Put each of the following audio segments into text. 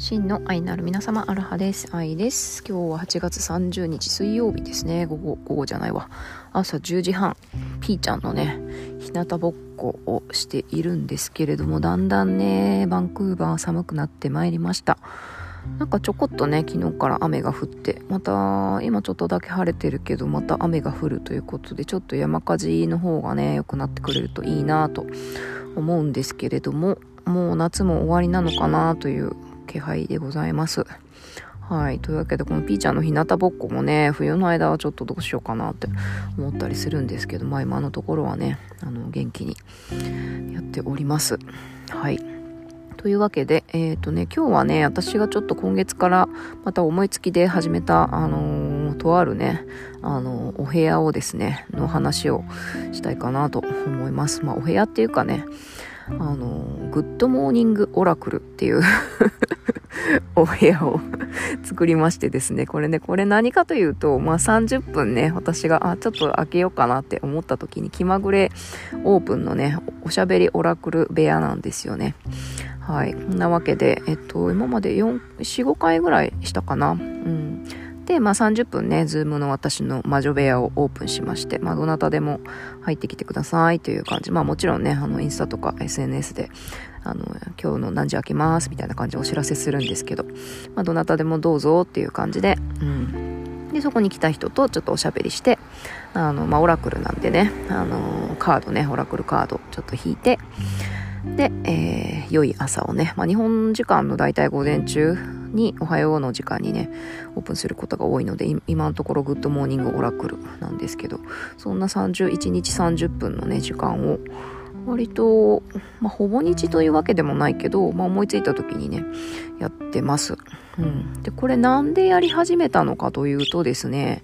真の愛なる皆様、アルハです。愛です。今日は8月30日水曜日ですね。午後、午後じゃないわ。朝10時半、ピーちゃんのね、日向ぼっこをしているんですけれども、だんだんね、バンクーバー寒くなってまいりました。なんかちょこっとね、昨日から雨が降って、また、今ちょっとだけ晴れてるけど、また雨が降るということで、ちょっと山火事の方がね、良くなってくれるといいなと思うんですけれども、もう夏も終わりなのかなという気配でございます。はい。というわけで、このピーちゃんの日向ぼっこもね、冬の間はちょっとどうしようかなって思ったりするんですけど、まあ今のところはね、あの、元気にやっております。はい。というわけで、えっ、ー、とね、今日はね、私がちょっと今月からまた思いつきで始めた、あのー、とあるね、あのー、お部屋をですね、の話をしたいかなと思います。まあ、お部屋っていうかね、あの Good Morning Oracle っていう お部屋を作りましてですね、これね、これ何かというと、まあ30分ね、私が、あ、ちょっと開けようかなって思った時に気まぐれオープンのね、おしゃべりオラクル部屋なんですよね。はい。こんなわけで、えっと、今まで4、4、5回ぐらいしたかな。うん。で、まあ、30分ね、ズームの私の魔女部屋をオープンしまして、まあ、どなたでも入ってきてくださいという感じ。まあ、もちろんね、あの、インスタとか SNS で、あの、今日の何時開けますみたいな感じでお知らせするんですけど、まあ、どなたでもどうぞっていう感じで、うん。で、そこに来た人とちょっとおしゃべりして、あの、まあ、オラクルなんでね、あの、カードね、オラクルカードちょっと引いて、で、えー、良い朝をね、まあ、日本時間の大体午前中におはようの時間にねオープンすることが多いので今のところ Good Morning Oracle なんですけどそんな31日30分のね時間を割と、まあ、ほぼ日というわけでもないけど、まあ、思いついた時にねやってます、うん、でこれなんでやり始めたのかというとですね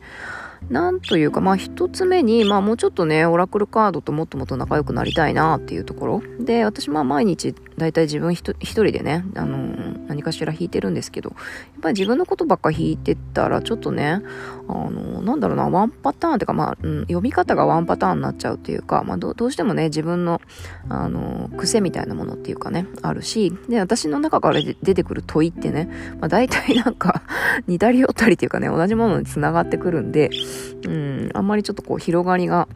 なんというか、まあ一つ目に、まあもうちょっとね、オラクルカードともっともっと仲良くなりたいなっていうところ。で、私まあ毎日、だいたい自分一人でね、あのー、何かしら引いてるんですけど、やっぱり自分のことばっか弾いてたら、ちょっとね、あのー、なんだろうな、ワンパターンっていうか、まあ、うん、読み方がワンパターンになっちゃうっていうか、まあどうしてもね、自分の、あのー、癖みたいなものっていうかね、あるし、で、私の中から出てくる問いってね、まあ大体なんか 似たり寄ったりっていうかね、同じものに繋がってくるんで、うん、あんまりちょっとこう広がりが、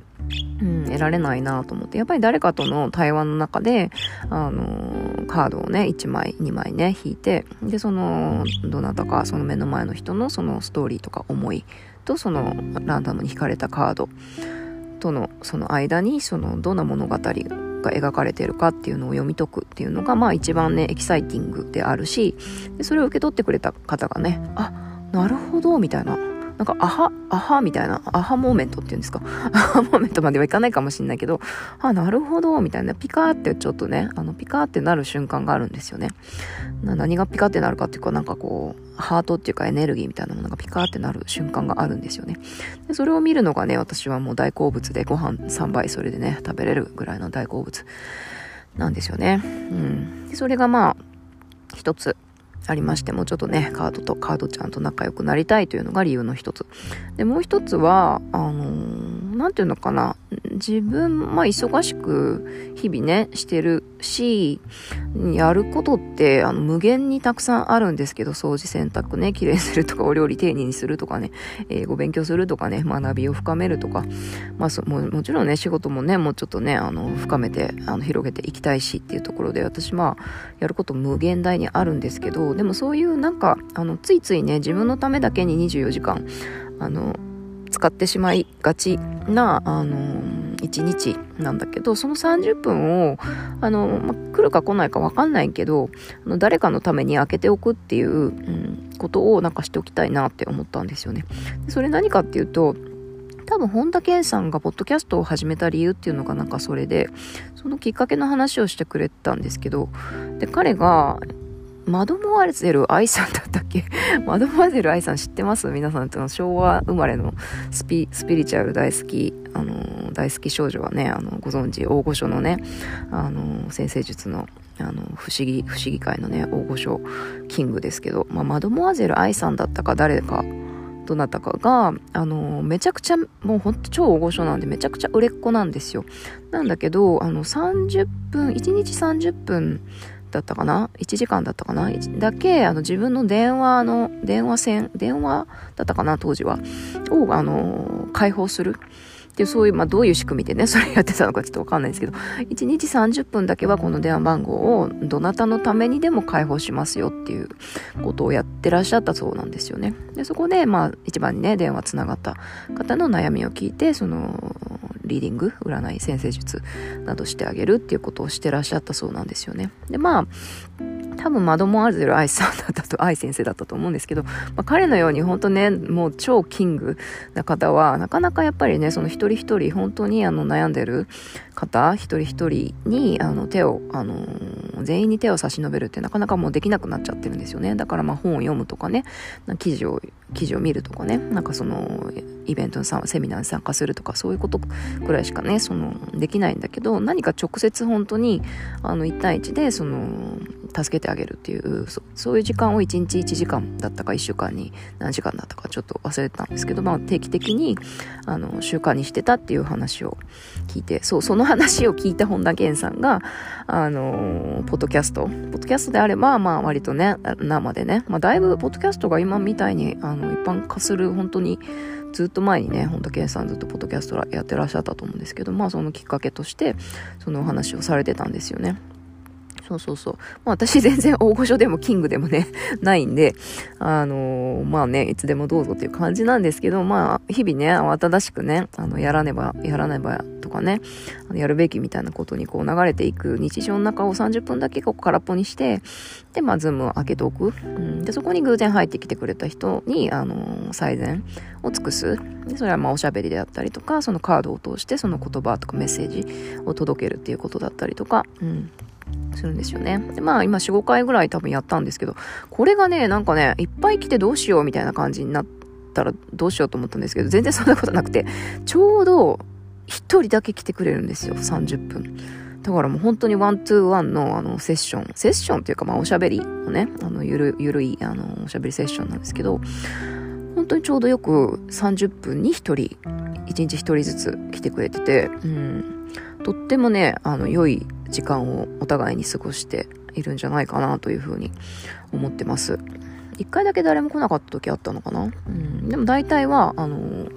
うん、得られないなと思って、やっぱり誰かとの対話の中で、あのカードをね、1枚、2枚ね、引いて、で、その、どなたか、その目の前の人のそのストーリーとか思いと、そのランダムに引かれたカードとの、その間に、その、どんな物語が描かれてるかっていうのを読み解くっていうのが、まあ一番ね、エキサイティングであるし、でそれを受け取ってくれた方がね、あ、なるほど、みたいな。なんか、アハ、アハみたいな、 aha moment っていうんですか？aha moment まではいかないかもしんないけど、あ、なるほど、みたいな、ピカーってちょっとね、あの、ピカーってなる瞬間があるんですよね。何がピカーってなるかっていうか、なんかこう、ハートっていうかエネルギーみたいなものがピカーってなる瞬間があるんですよね。でそれを見るのがね、私はもう大好物で、ご飯3杯それでね、食べれるぐらいの大好物なんですよね。うん。でそれがまあ、一つありまして、もうちょっとね、カードとカードちゃんと仲良くなりたいというのが理由の一つ。で、もう一つは、あのー、なんていうのかな、自分、まあ、忙しく日々ね、してるし、やることって、あの、無限にたくさんあるんですけど、掃除洗濯ね、綺麗にするとか、お料理丁寧にするとかね、英語勉強するとかね、学びを深めるとか、まあ、そももちろんね、仕事もね、もうちょっとね、あの、深めて、あの、広げていきたいしっていうところで、私、まあ、やること無限大にあるんですけど、でもそういうなんか、あの、ついついね、自分のためだけに24時間、あの、使ってしまいがちな、あの1日なんだけど、その30分を、あの、ま来るか来ないかわかんないけど、あの誰かのために開けておくっていう、うん、ことをなんかしておきたいなって思ったんですよね。それ何かっていうと、多分本田健さんがポッドキャストを始めた理由っていうのがなんかそれで、そのきっかけの話をしてくれたんですけど、で、彼が、マドモアゼル愛さんだったっけ？マドモアゼル愛さん知ってます？皆さん、の昭和生まれのスピリチュアル大好き、あのー、大好き少女はね、あの、ご存知、大御所のね、あのー、先生術の、あの、不思議、不思議界のね、大御所キングですけど、まあ、マドモアゼル愛さんだったか誰か、どなたかが、あの、めちゃくちゃ、もうほんと超大御所なんで、めちゃくちゃ売れっ子なんですよ。なんだけど、あの、30分、1日30分だったかな ?1 時間だったかな？だけ、あの、自分の電話の、電話線、電話だったかな？当時は。を、あの、開放する。で、そういう、まあ、どういう仕組みでね、それやってたのかちょっとわかんないですけど、1日30分だけはこの電話番号をどなたのためにでも開放しますよっていうことをやってらっしゃったそうなんですよね。で、そこで、まあ、一番にね、電話つながった方の悩みを聞いて、その、リーディング、占い、先生術などしてあげるっていうことをしてらっしゃったそうなんですよね。で、まあ、多分マドモアゼル愛さんだったと、愛先生だったと思うんですけど、まあ、彼のように本当ね、もう超キングな方は、なかなかやっぱりね、その一人一人本当にあの悩んでる方、一人一人にあの手を、あのー、全員に手を差し伸べるってなかなかもうできなくなっちゃってるんですよね。だからまあ本を読むとかね、記事を、記事を見るとかね、なんかその、イベントのさセミナーに参加するとかそういうことぐらいしかね、その、できないんだけど、何か直接本当に、あの、1対1で、その、助けてあげるっていうそういう時間を1日1時間だったか1週間に何時間だったかちょっと忘れてたんですけど、まあ、定期的にあの習慣にしてたっていう話を聞いてそうその話を聞いた本田健さんがあのポッドキャストポッドキャストであればまあ割とね生でね、まあ、だいぶポッドキャストが今みたいにあの一般化する本当にずっと前にね本田健さんずっとポッドキャストやってらっしゃったと思うんですけどまあそのきっかけとしてそのお話をされてたんですよね。そうそうそう。まあ私全然大御所でもキングでもね、ないんで、あのー、まあね、いつでもどうぞっていう感じなんですけど、まあ日々ね、慌ただしくね、あの、やらねば、やらねばとかね、あのやるべきみたいなことにこう流れていく日常の中を30分だけこう空っぽにして、で、まあズームを開けておく。うん、で、そこに偶然入ってきてくれた人に、あのー、最善を尽くす。で、それはまあおしゃべりであったりとか、そのカードを通してその言葉とかメッセージを届けるっていうことだったりとか、うん。するんですよね。で、まあ今4、5回ぐらい多分やったんですけど、これがね、なんかね、いっぱい来てどうしようみたいな感じになったらどうしようと思ったんですけど、全然そんなことなくて、ちょうど1人だけ来てくれるんですよ、30分。だからもう本当にワントゥーワンのあのセッション、セッションっていうかまあおしゃべりのね、あのゆる、ゆるいあのおしゃべりセッションなんですけど、本当にちょうどよく30分に1人、1日1人ずつ来てくれてて、うん、とってもね、あの良い時間をお互いに過ごしているんじゃないかなというふうに思ってます。一回だけ誰も来なかった時あったのかな？うん。でも大体は、あのー、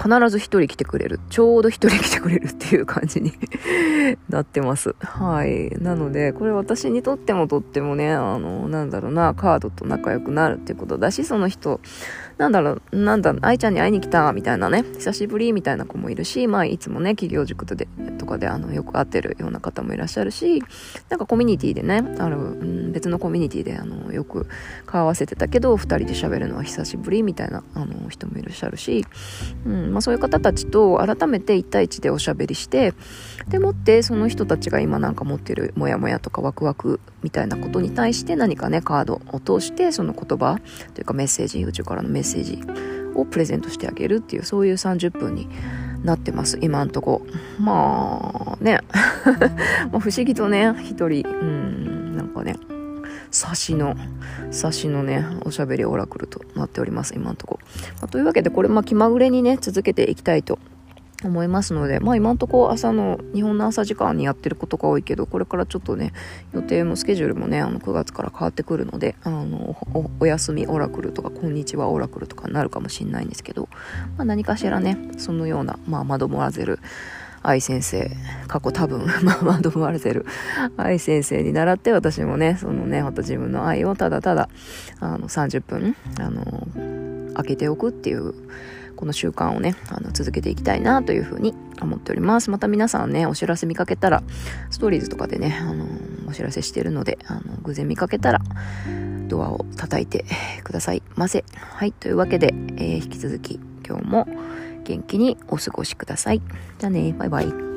必ず一人来てくれる。ちょうど一人来てくれるっていう感じに なってます。はい。なので、これ私にとってもとってもね、あの、なんだろうな、カードと仲良くなるっていうことだし、その人、なんだろう、なんだ、愛ちゃんに会いに来た、みたいなね、久しぶりみたいな子もいるし、まあ、いつもね、企業塾で、とかで、あの、よく会ってるような方もいらっしゃるし、なんかコミュニティでね、ある、うん、別のコミュニティで、あの、よく顔合わせてたけど、二人で喋るのは久しぶりみたいな、あの、人もいらっしゃるし、うん、まあ、そういう方たちと改めて一対一でおしゃべりして、でもって、その人たちが今なんか持ってるモヤモヤとかワクワクみたいなことに対して何かね、カードを通して、その言葉というかメッセージ、宇宙からのメッセージをプレゼントしてあげるっていうそういう30分になってます今んとこ。まあね。不思議とね一人うんなんかね。差しの、差しのね、おしゃべりオラクルとなっております、今んとこ。まあ、というわけで、これ、まあ、気まぐれにね、続けていきたいと思いますので、まあ今んとこ朝の、日本の朝時間にやってることが多いけど、これからちょっとね、予定もスケジュールもね、あの9月から変わってくるので、あの、おお休みオラクルとか、こんにちはオラクルとかになるかもしんないんですけど、まあ何かしらね、そのような、まあマドモアゼル、愛先生、過去多分、まあ、マドモアゼル、愛先生に習って私もね、そのね、また自分の愛をただただ、あの、30分、あの、開けておくっていう、この習慣をね、あの続けていきたいなというふうに思っております。また皆さんね、お知らせ見かけたら、ストーリーズとかでね、あのお知らせしてるので、あの偶然見かけたら、ドアを叩いてくださいませ。はい、というわけで、えー、引き続き今日も元気にお過ごしください。じゃあね、バイバイ。